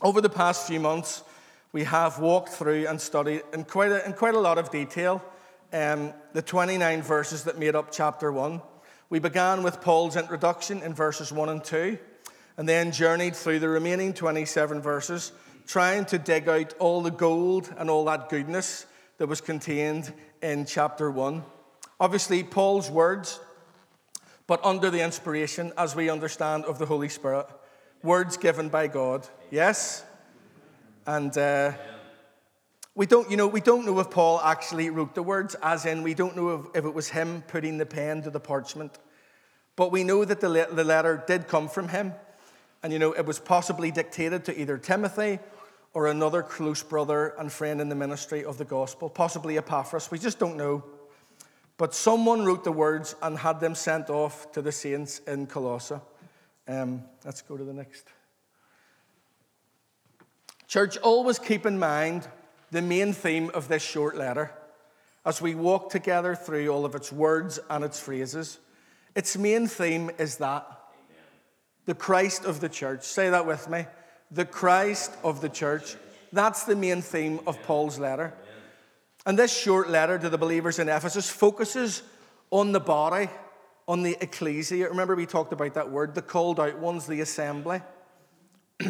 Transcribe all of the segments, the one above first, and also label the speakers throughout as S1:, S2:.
S1: Over the past few months, we have walked through and studied in quite a, in quite a lot of detail um, the 29 verses that made up chapter 1. We began with Paul's introduction in verses 1 and 2, and then journeyed through the remaining 27 verses, trying to dig out all the gold and all that goodness that was contained in chapter 1. Obviously, Paul's words, but under the inspiration, as we understand, of the Holy Spirit. Words given by God. Yes? And uh, we don't, you know, we don't know if Paul actually wrote the words, as in we don't know if, if it was him putting the pen to the parchment. But we know that the, le- the letter did come from him. And, you know, it was possibly dictated to either Timothy or another close brother and friend in the ministry of the gospel, possibly Epaphras. We just don't know. But someone wrote the words and had them sent off to the saints in Colossae. Um, let's go to the next. Church, always keep in mind the main theme of this short letter as we walk together through all of its words and its phrases. Its main theme is that the Christ of the church. Say that with me. The Christ of the church. That's the main theme of Paul's letter. And this short letter to the believers in Ephesus focuses on the body, on the ecclesia. Remember, we talked about that word, the called out ones, the assembly.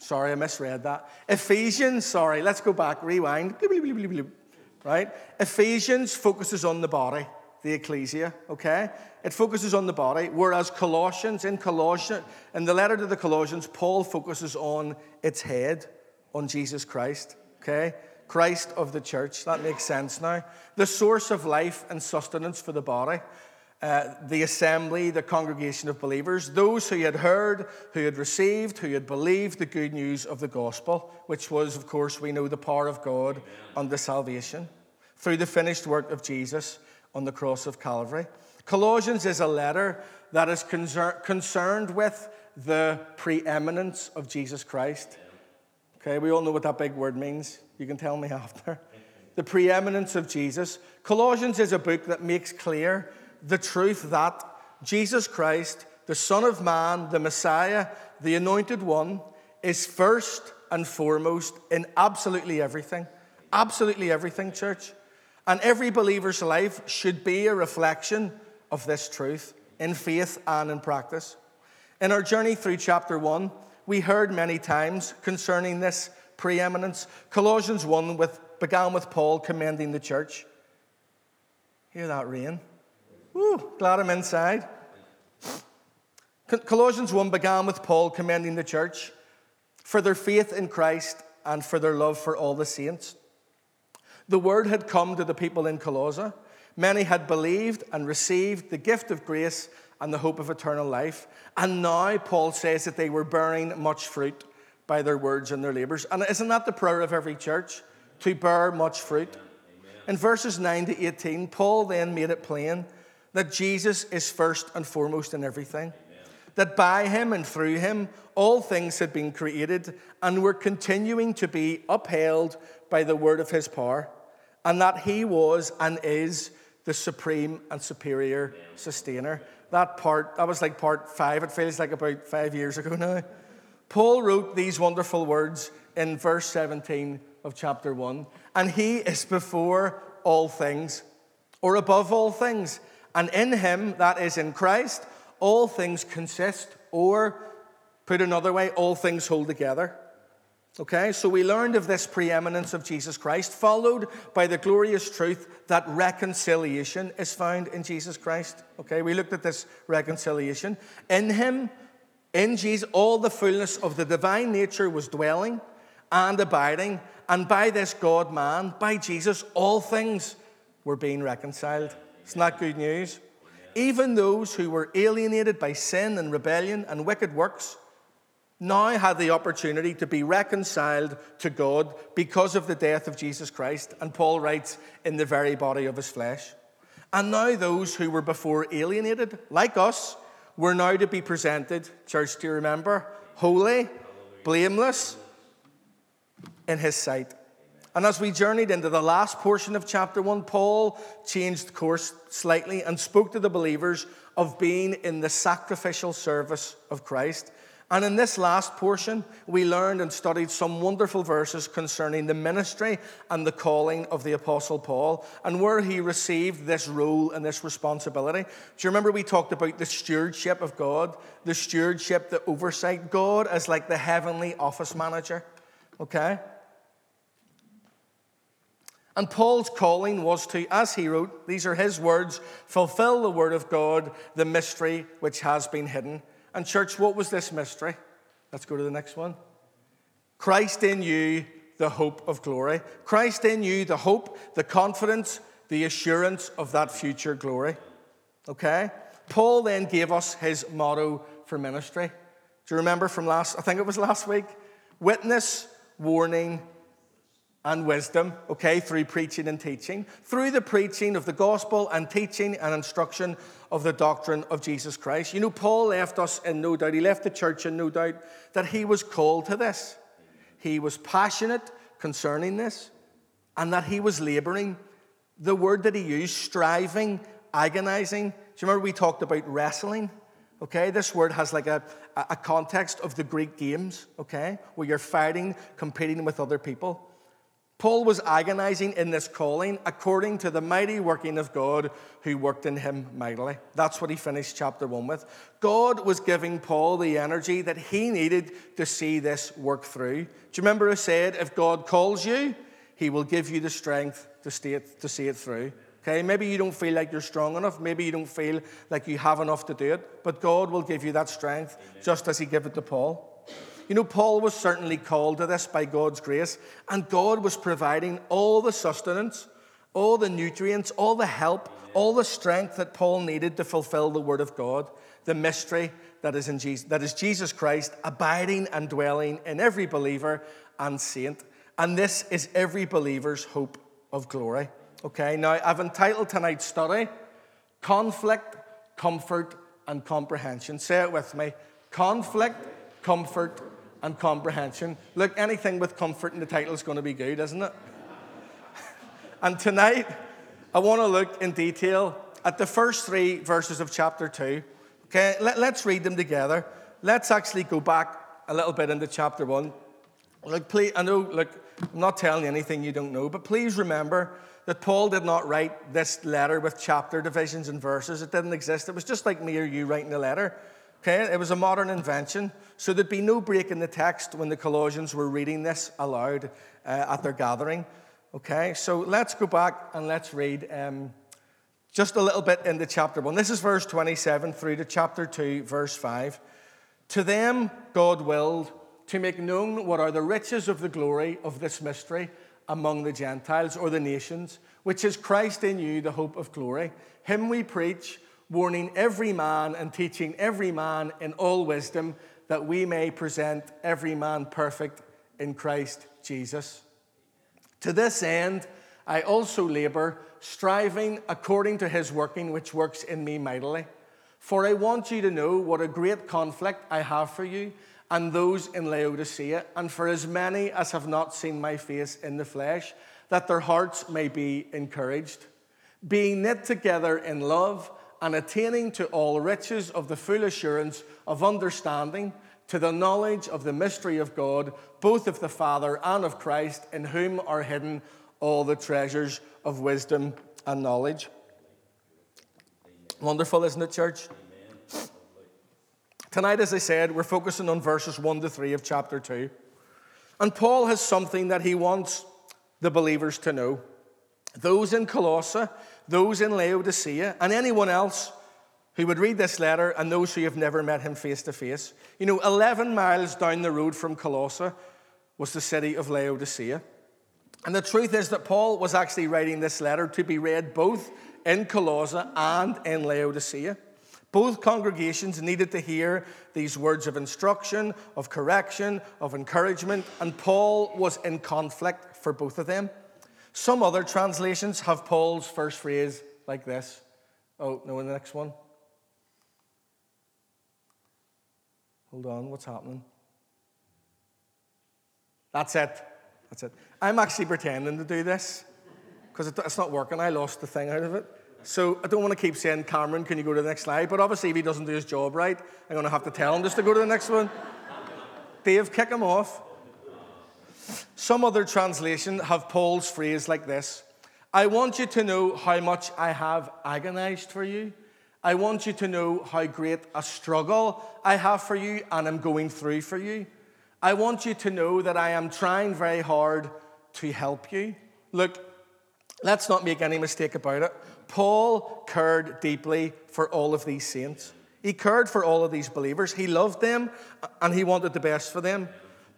S1: sorry, I misread that. Ephesians, sorry, let's go back, rewind. Right? Ephesians focuses on the body, the ecclesia, okay? It focuses on the body, whereas Colossians, in Colossians, in the letter to the Colossians, Paul focuses on its head, on Jesus Christ, okay? Christ of the church. That makes sense now. The source of life and sustenance for the body. Uh, the assembly, the congregation of believers, those who had heard, who had received, who had believed the good news of the gospel, which was, of course, we know the power of God unto salvation through the finished work of Jesus on the cross of Calvary. Colossians is a letter that is concern, concerned with the preeminence of Jesus Christ. Okay, we all know what that big word means. You can tell me after. The preeminence of Jesus. Colossians is a book that makes clear the truth that Jesus Christ, the Son of Man, the Messiah, the Anointed One, is first and foremost in absolutely everything. Absolutely everything, church. And every believer's life should be a reflection of this truth in faith and in practice. In our journey through chapter 1, we heard many times concerning this preeminence. Colossians 1 with, began with Paul commending the church. Hear that rain? Woo, glad I'm inside. Colossians 1 began with Paul commending the church for their faith in Christ and for their love for all the saints. The word had come to the people in Colossae. Many had believed and received the gift of grace and the hope of eternal life. And now Paul says that they were bearing much fruit by their words and their labors. And isn't that the prayer of every church? To bear much fruit. In verses 9 to 18, Paul then made it plain that Jesus is first and foremost in everything. That by him and through him, all things had been created and were continuing to be upheld by the word of his power. And that he was and is the supreme and superior sustainer. That part, that was like part five. It feels like about five years ago now. Paul wrote these wonderful words in verse 17 of chapter 1 And he is before all things, or above all things. And in him, that is in Christ, all things consist, or put another way, all things hold together. Okay, so we learned of this preeminence of Jesus Christ, followed by the glorious truth that reconciliation is found in Jesus Christ. Okay, we looked at this reconciliation. In him, in Jesus, all the fullness of the divine nature was dwelling and abiding, and by this God man, by Jesus, all things were being reconciled. It's not good news. Even those who were alienated by sin and rebellion and wicked works now had the opportunity to be reconciled to God because of the death of Jesus Christ. And Paul writes, in the very body of his flesh. And now those who were before alienated, like us, were now to be presented, church, do you remember? Holy, blameless in his sight. And as we journeyed into the last portion of chapter 1, Paul changed course slightly and spoke to the believers of being in the sacrificial service of Christ. And in this last portion, we learned and studied some wonderful verses concerning the ministry and the calling of the Apostle Paul and where he received this role and this responsibility. Do you remember we talked about the stewardship of God, the stewardship, the oversight? God as like the heavenly office manager, okay? And Paul's calling was to, as he wrote, these are his words, fulfill the word of God, the mystery which has been hidden. And, church, what was this mystery? Let's go to the next one. Christ in you, the hope of glory. Christ in you, the hope, the confidence, the assurance of that future glory. Okay? Paul then gave us his motto for ministry. Do you remember from last, I think it was last week? Witness, warning, and wisdom, okay, through preaching and teaching, through the preaching of the gospel and teaching and instruction of the doctrine of Jesus Christ. You know, Paul left us in no doubt, he left the church in no doubt that he was called to this. He was passionate concerning this and that he was laboring. The word that he used, striving, agonizing. Do you remember we talked about wrestling? Okay, this word has like a, a context of the Greek games, okay, where you're fighting, competing with other people. Paul was agonizing in this calling according to the mighty working of God who worked in him mightily. That's what he finished chapter 1 with. God was giving Paul the energy that he needed to see this work through. Do you remember I said, if God calls you, he will give you the strength to see it, to see it through? Okay, maybe you don't feel like you're strong enough. Maybe you don't feel like you have enough to do it. But God will give you that strength Amen. just as he gave it to Paul. You know, Paul was certainly called to this by God's grace, and God was providing all the sustenance, all the nutrients, all the help, all the strength that Paul needed to fulfill the Word of God, the mystery that is, in Jesus, that is Jesus Christ abiding and dwelling in every believer and saint. And this is every believer's hope of glory. Okay, now I've entitled tonight's study Conflict, Comfort, and Comprehension. Say it with me Conflict, Comfort, and comprehension. Look, anything with comfort in the title is going to be good, isn't it? and tonight, I want to look in detail at the first three verses of chapter 2. Okay, Let, us read them together. Let's actually go back a little bit into chapter 1. Look, please, I know, look, I'm not telling you anything you don't know, but please remember that Paul did not write this letter with chapter divisions and verses. It didn't exist. It was just like me or you writing a letter. Okay, it was a modern invention, so there'd be no break in the text when the Colossians were reading this aloud uh, at their gathering. Okay, so let's go back and let's read um, just a little bit into chapter 1. This is verse 27 through to chapter 2, verse 5. To them God willed to make known what are the riches of the glory of this mystery among the Gentiles or the nations, which is Christ in you, the hope of glory. Him we preach warning every man and teaching every man in all wisdom, that we may present every man perfect in Christ Jesus. To this end, I also labor, striving according to his working, which works in me mightily. For I want you to know what a great conflict I have for you and those in Laodicea, and for as many as have not seen my face in the flesh, that their hearts may be encouraged, being knit together in love and attaining to all riches of the full assurance of understanding, to the knowledge of the mystery of God, both of the Father and of Christ, in whom are hidden all the treasures of wisdom and knowledge. Wonderful, isn't it, church? Tonight, as I said, we're focusing on verses 1 to 3 of chapter 2. And Paul has something that he wants the believers to know. Those in Colossae those in Laodicea, and anyone else who would read this letter and those who have never met him face to face. You know, 11 miles down the road from Colossae was the city of Laodicea. And the truth is that Paul was actually writing this letter to be read both in Colossae and in Laodicea. Both congregations needed to hear these words of instruction, of correction, of encouragement, and Paul was in conflict for both of them. Some other translations have Paul's first phrase like this. Oh, no, in the next one. Hold on, what's happening? That's it. That's it. I'm actually pretending to do this because it's not working. I lost the thing out of it. So I don't want to keep saying, Cameron, can you go to the next slide? But obviously, if he doesn't do his job right, I'm going to have to tell him just to go to the next one. Dave, kick him off. Some other translation have Paul's phrase like this I want you to know how much I have agonized for you. I want you to know how great a struggle I have for you and am going through for you. I want you to know that I am trying very hard to help you. Look, let's not make any mistake about it. Paul cared deeply for all of these saints. He cared for all of these believers. He loved them and he wanted the best for them.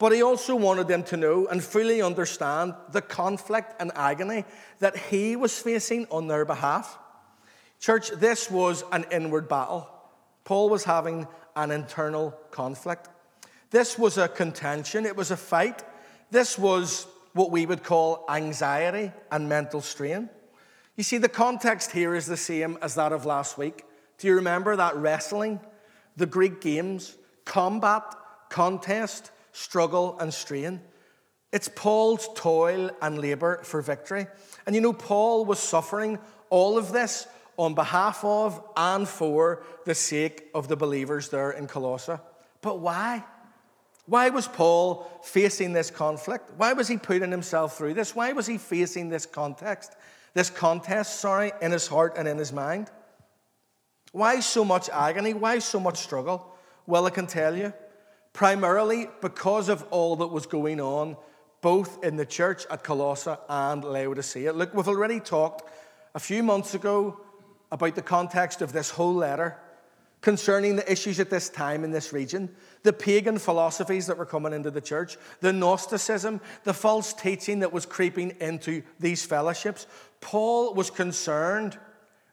S1: But he also wanted them to know and fully understand the conflict and agony that he was facing on their behalf. Church, this was an inward battle. Paul was having an internal conflict. This was a contention, it was a fight. This was what we would call anxiety and mental strain. You see, the context here is the same as that of last week. Do you remember that wrestling, the Greek games, combat, contest, struggle, and strain. It's Paul's toil and labor for victory. And you know, Paul was suffering all of this on behalf of and for the sake of the believers there in Colossae. But why? Why was Paul facing this conflict? Why was he putting himself through this? Why was he facing this context, this contest, sorry, in his heart and in his mind? Why so much agony? Why so much struggle? Well, I can tell you primarily because of all that was going on, both in the church at Colossae and Laodicea. Look, we've already talked a few months ago about the context of this whole letter concerning the issues at this time in this region, the pagan philosophies that were coming into the church, the Gnosticism, the false teaching that was creeping into these fellowships. Paul was concerned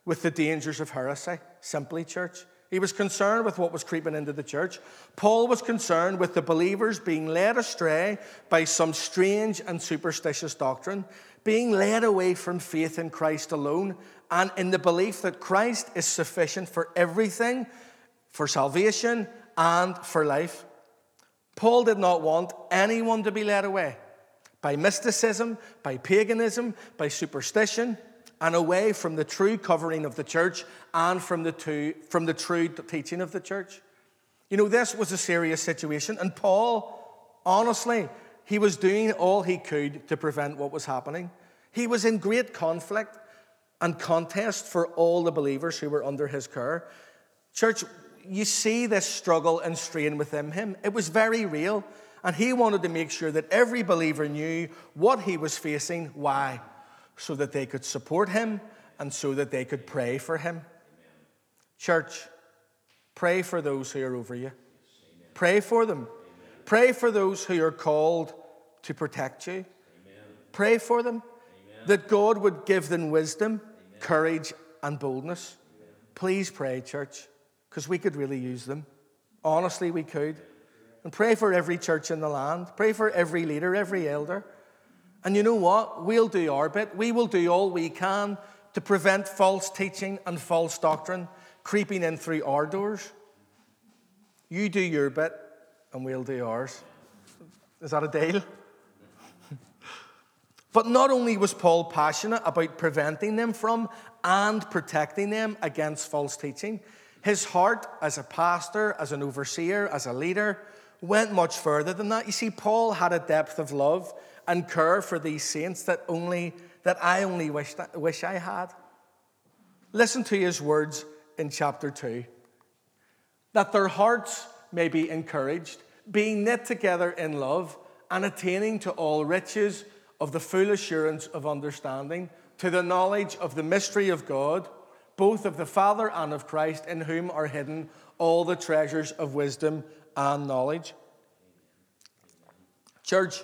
S1: with the dangers of heresy, simply, church. He was concerned with what was creeping into the church. Paul was concerned with the believers being led astray by some strange and superstitious doctrine, being led away from faith in Christ alone, and in the belief that Christ is sufficient for everything, for salvation and for life. Paul did not want anyone to be led away by mysticism, by paganism, by superstition and away from the true covering of the church and from the, two, from the true teaching of the church. You know, this was a serious situation, and Paul, honestly, he was doing all he could to prevent what was happening. He was in great conflict and contest for all the believers who were under his care. Church, you see this struggle and strain within him. It was very real, and he wanted to make sure that every believer knew what he was facing, why so that they could support him and so that they could pray for him. Amen. Church, pray for those who are over you. Amen. Pray for them. Amen. Pray for those who are called to protect you. Pray for them that God would give them wisdom, courage, and boldness. Please pray, church, because we could really use them. Honestly, we could. And pray for every church in the land. Pray for every leader, every elder. And you know what? We'll do our bit. We will do all we can to prevent false teaching and false doctrine creeping in through our doors. You do your bit, and we'll do ours. Is that a deal? but not only was Paul passionate about preventing them from and protecting them against false teaching, his heart as a pastor, as an overseer, as a leader, went much further than that. You see, Paul had a depth of love and care for these saints that only that I only wish, wish I had. Listen to his words in chapter 2 that their hearts may be encouraged, being knit together in love, and attaining to all riches of the full assurance of understanding, to the knowledge of the mystery of God, both of the Father and of Christ, in whom are hidden all the treasures of wisdom and knowledge. Church,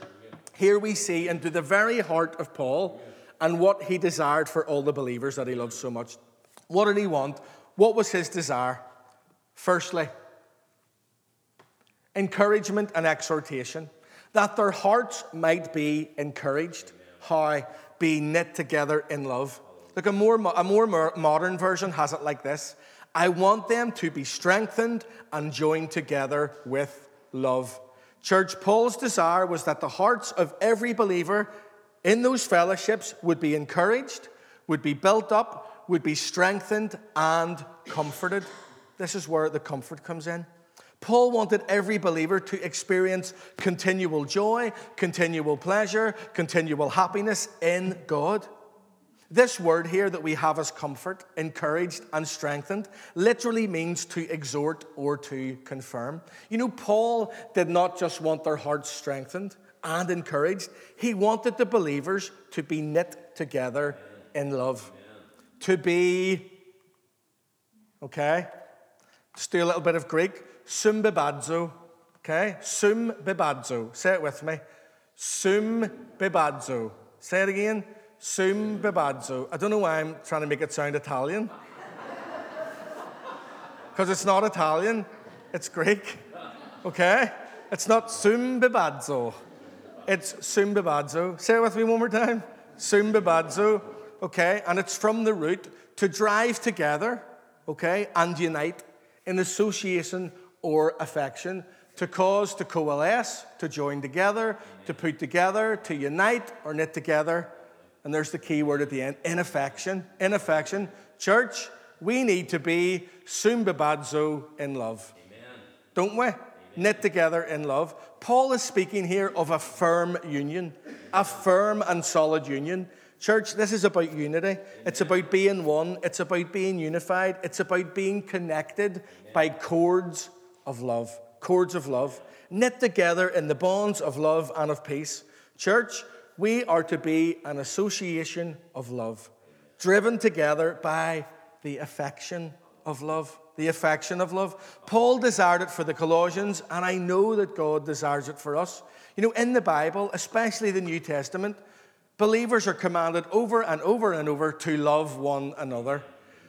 S1: here we see into the very heart of Paul and what he desired for all the believers that he loved so much. What did he want? What was his desire? Firstly, encouragement and exhortation, that their hearts might be encouraged. How? Be knit together in love. Look, a more, a more modern version has it like this I want them to be strengthened and joined together with love. Church, Paul's desire was that the hearts of every believer in those fellowships would be encouraged, would be built up, would be strengthened and comforted. This is where the comfort comes in. Paul wanted every believer to experience continual joy, continual pleasure, continual happiness in God. This word here that we have as comfort, encouraged, and strengthened literally means to exhort or to confirm. You know, Paul did not just want their hearts strengthened and encouraged, he wanted the believers to be knit together in love. To be, okay, let's do a little bit of Greek. Sum bibadzo, okay? Sum bibadzo. Say it with me. Sum bibadzo. Say it again. Sum. I don't know why I'm trying to make it sound Italian. Because it's not Italian, it's Greek. Okay? It's not sum. It's sum. Say it with me one more time. Sum. Okay? And it's from the root to drive together, okay, and unite in association or affection, to cause to coalesce, to join together, to put together, to unite or knit together and there's the key word at the end in affection. In affection. Church, we need to be sumbibadzo in love. Amen. Don't we? Amen. Knit together in love. Paul is speaking here of a firm union, a firm and solid union. Church, this is about unity. Amen. It's about being one. It's about being unified. It's about being connected by cords of love. Cords of love. Knit together in the bonds of love and of peace. Church, we are to be an association of love, driven together by the affection of love. The affection of love. Paul desired it for the Colossians, and I know that God desires it for us. You know, in the Bible, especially the New Testament, believers are commanded over and over and over to love one another,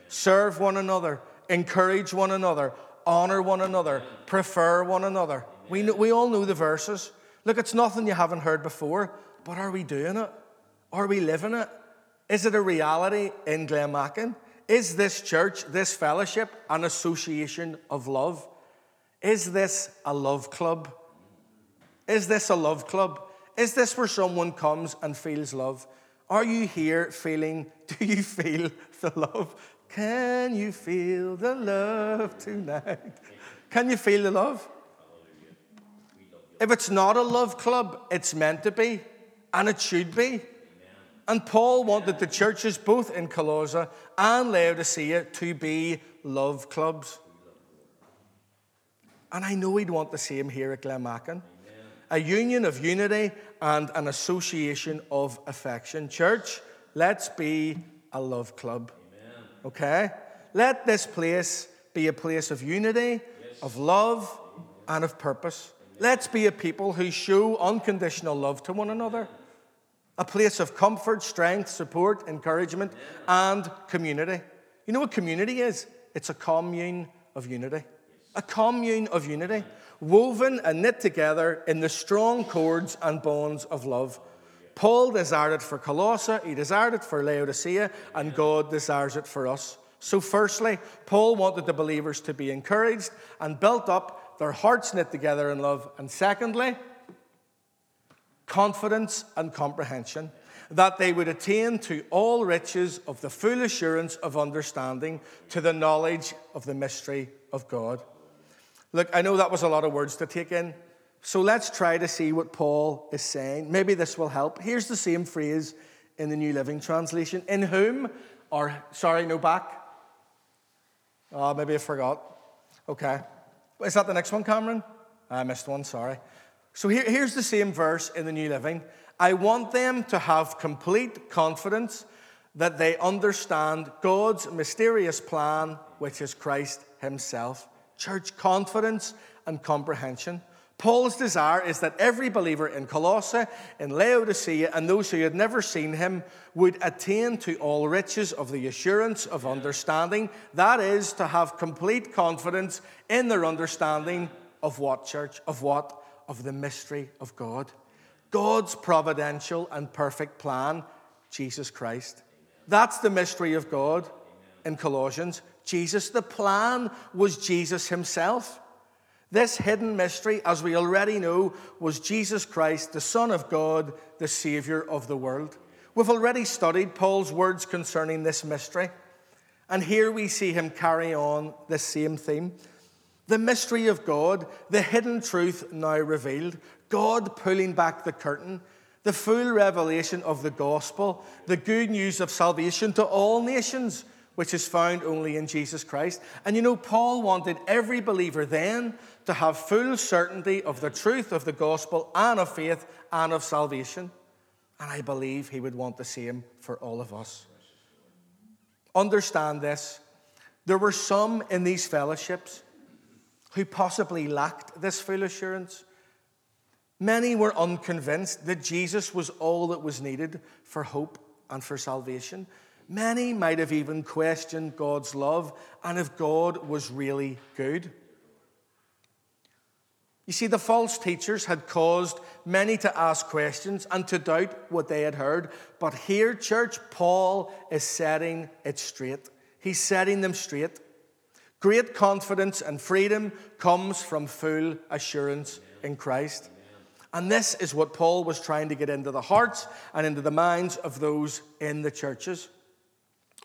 S1: serve one another, encourage one another, honor one another, prefer one another. We, know, we all know the verses. Look, it's nothing you haven't heard before. But are we doing it? Are we living it? Is it a reality in Glenmachan? Is this church, this fellowship, an association of love? Is this a love club? Is this a love club? Is this where someone comes and feels love? Are you here feeling, do you feel the love? Can you feel the love tonight? Can you feel the love? If it's not a love club, it's meant to be and it should be. And Paul wanted the churches, both in Colossae and Laodicea, to be love clubs. And I know he'd want the same here at Glenmachan a union of unity and an association of affection. Church, let's be a love club. Okay? Let this place be a place of unity, of love, and of purpose. Let's be a people who show unconditional love to one another a place of comfort, strength, support, encouragement, and community. You know what community is? It's a commune of unity. A commune of unity, woven and knit together in the strong cords and bonds of love. Paul desired it for Colossae, he desired it for Laodicea, and God desires it for us. So, firstly, Paul wanted the believers to be encouraged and built up, their hearts knit together in love. And secondly, confidence, and comprehension, that they would attain to all riches of the full assurance of understanding, to the knowledge of the mystery of God. Look, I know that was a lot of words to take in, so let's try to see what Paul is saying. Maybe this will help. Here's the same phrase in the New Living Translation In whom, or sorry, no back. Oh, maybe I forgot. Okay. Is that the next one, Cameron? I missed one, sorry. So here, here's the same verse in the New Living. I want them to have complete confidence that they understand God's mysterious plan, which is Christ Himself. Church confidence and comprehension. Paul's desire is that every believer in Colossae, in Laodicea, and those who had never seen him would attain to all riches of the assurance of understanding. That is, to have complete confidence in their understanding of what, church? Of what? of the mystery of God. God's providential and perfect plan, Jesus Christ. That's the mystery of God in Colossians. Jesus, the plan was Jesus himself. This hidden mystery, as we already know, was Jesus Christ, the Son of God, the Savior of the world. We've already studied Paul's words concerning this mystery, and here we see him carry on this same theme. The mystery of God, the hidden truth now revealed, God pulling back the curtain, the full revelation of the gospel, the good news of salvation to all nations, which is found only in Jesus Christ. And you know, Paul wanted every believer then to have full certainty of the truth of the gospel and of faith and of salvation. And I believe he would want the same for all of us. Understand this. There were some in these fellowships who possibly lacked this full assurance. Many were unconvinced that Jesus was all that was needed for hope and for salvation. Many might have even questioned God's love and if God was really good. You see, the false teachers had caused many to ask questions and to doubt what they had heard. But here, church, Paul is setting it straight. He's setting them straight. Great confidence and freedom comes from full assurance in Christ. And this is what Paul was trying to get into the hearts and into the minds of those in the churches.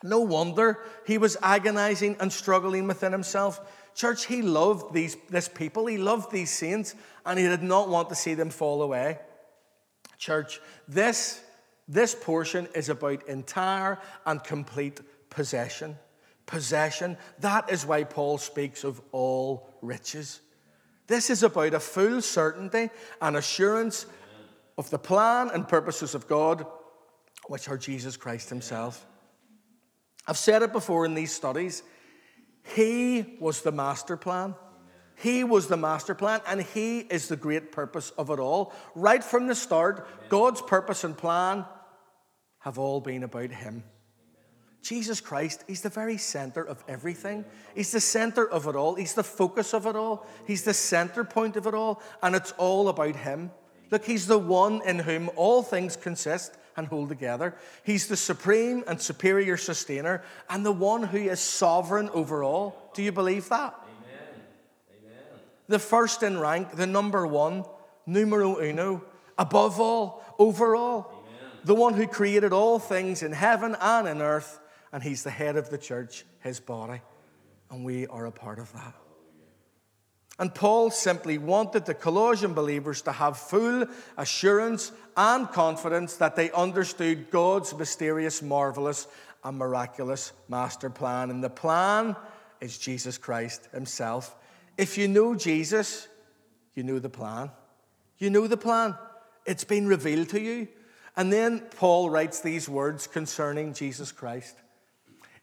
S1: No wonder he was agonizing and struggling within himself. Church, he loved these, this people, he loved these saints, and he did not want to see them fall away. Church, this, this portion is about entire and complete possession possession. That is why Paul speaks of all riches. This is about a full certainty and assurance of the plan and purposes of God, which are Jesus Christ Himself. I've said it before in these studies. He was the master plan. He was the master plan, and He is the great purpose of it all. Right from the start, God's purpose and plan have all been about Him. Jesus Christ, He's the very center of everything. He's the center of it all. He's the focus of it all. He's the center point of it all. And it's all about Him. Look, He's the one in whom all things consist and hold together. He's the supreme and superior sustainer and the one who is sovereign over all. Do you believe that? Amen. Amen. The first in rank, the number one, numero uno, above all, over all. Amen. The one who created all things in heaven and in earth and he's the head of the church, his body, and we are a part of that. And Paul simply wanted the Colossian believers to have full assurance and confidence that they understood God's mysterious, marvelous, and miraculous master plan. And the plan is Jesus Christ Himself. If you know Jesus, you know the plan. You know the plan, it's been revealed to you. And then Paul writes these words concerning Jesus Christ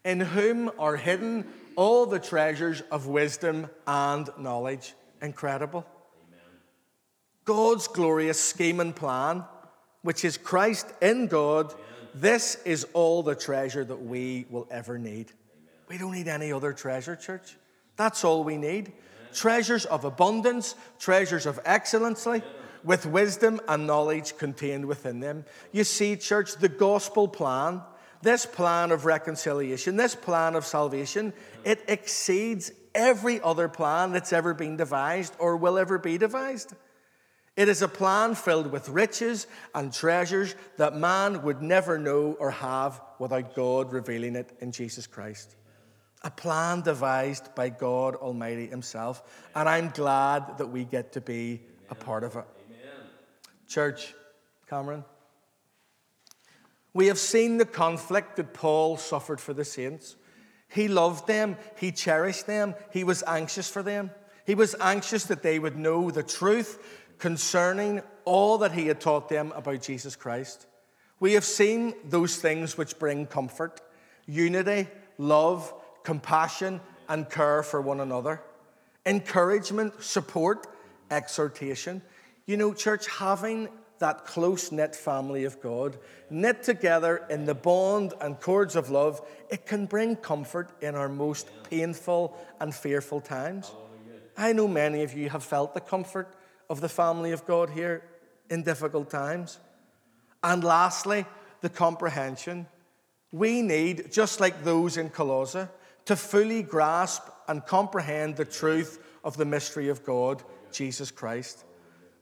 S1: in whom are hidden all the treasures of wisdom and knowledge. Incredible. Amen. God's glorious scheme and plan, which is Christ in God, Amen. this is all the treasure that we will ever need. Amen. We don't need any other treasure, church. That's all we need. Treasures of abundance, treasures of excellency, with wisdom and knowledge contained within them. You see, church, the gospel plan this plan of reconciliation, this plan of salvation, it exceeds every other plan that's ever been devised or will ever be devised. It is a plan filled with riches and treasures that man would never know or have without God revealing it in Jesus Christ. A plan devised by God Almighty Himself. And I'm glad that we get to be a part of it. Church, Cameron. We have seen the conflict that Paul suffered for the saints. He loved them, he cherished them, he was anxious for them. He was anxious that they would know the truth concerning all that he had taught them about Jesus Christ. We have seen those things which bring comfort unity, love, compassion, and care for one another, encouragement, support, exhortation. You know, church, having that close knit family of God, knit together in the bond and cords of love, it can bring comfort in our most painful and fearful times. I know many of you have felt the comfort of the family of God here in difficult times. And lastly, the comprehension. We need, just like those in Colossae, to fully grasp and comprehend the truth of the mystery of God, Jesus Christ,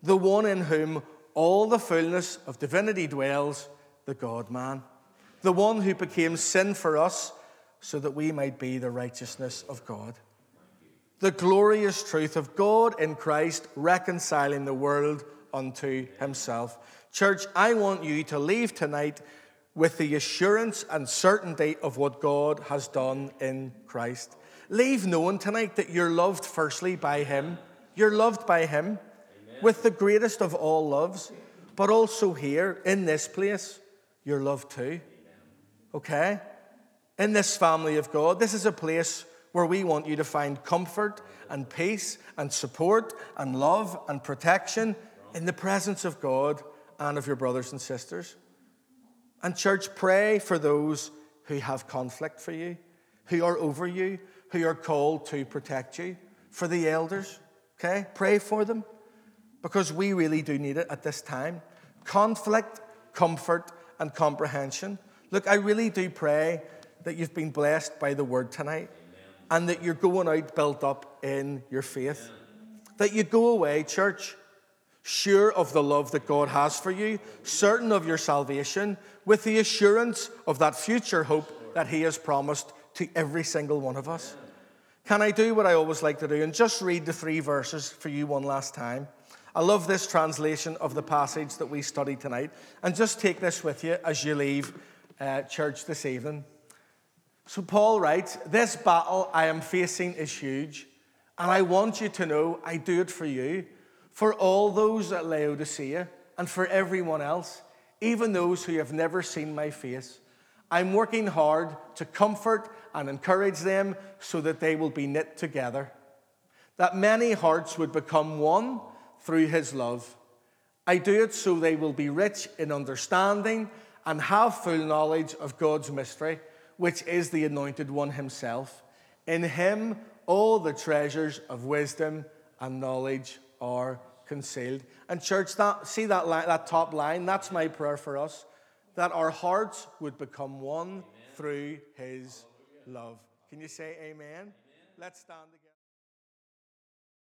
S1: the one in whom all the fullness of divinity dwells, the God man, the one who became sin for us so that we might be the righteousness of God. the glorious truth of God in Christ reconciling the world unto himself. Church, I want you to leave tonight with the assurance and certainty of what God has done in Christ. Leave knowing tonight that you're loved firstly by Him. You're loved by Him. With the greatest of all loves, but also here in this place, you're loved too. Okay? In this family of God, this is a place where we want you to find comfort and peace and support and love and protection in the presence of God and of your brothers and sisters. And, church, pray for those who have conflict for you, who are over you, who are called to protect you, for the elders, okay? Pray for them because we really do need it at this time. Conflict, comfort, and comprehension. Look, I really do pray that you've been blessed by the word tonight Amen. and that you're going out built up in your faith. Amen. That you go away, church, sure of the love that God has for you, certain of your salvation, with the assurance of that future hope that He has promised to every single one of us. Can I do what I always like to do and just read the three verses for you one last time? I love this translation of the passage that we study tonight, and just take this with you as you leave uh, church this evening. So, Paul writes, This battle I am facing is huge, and I want you to know I do it for you for all those at Laodicea and for everyone else, even those who have never seen my face. I'm working hard to comfort and encourage them so that they will be knit together, that many hearts would become one through his love. I do it so they will be rich in understanding and have full knowledge of God's mystery, which is the anointed one himself. In him, all the treasures of wisdom and knowledge are concealed. And church, that, see that, line, that top line? That's my prayer for us, that our hearts would become one amen. through his love. Can you say amen? amen? Let's stand together.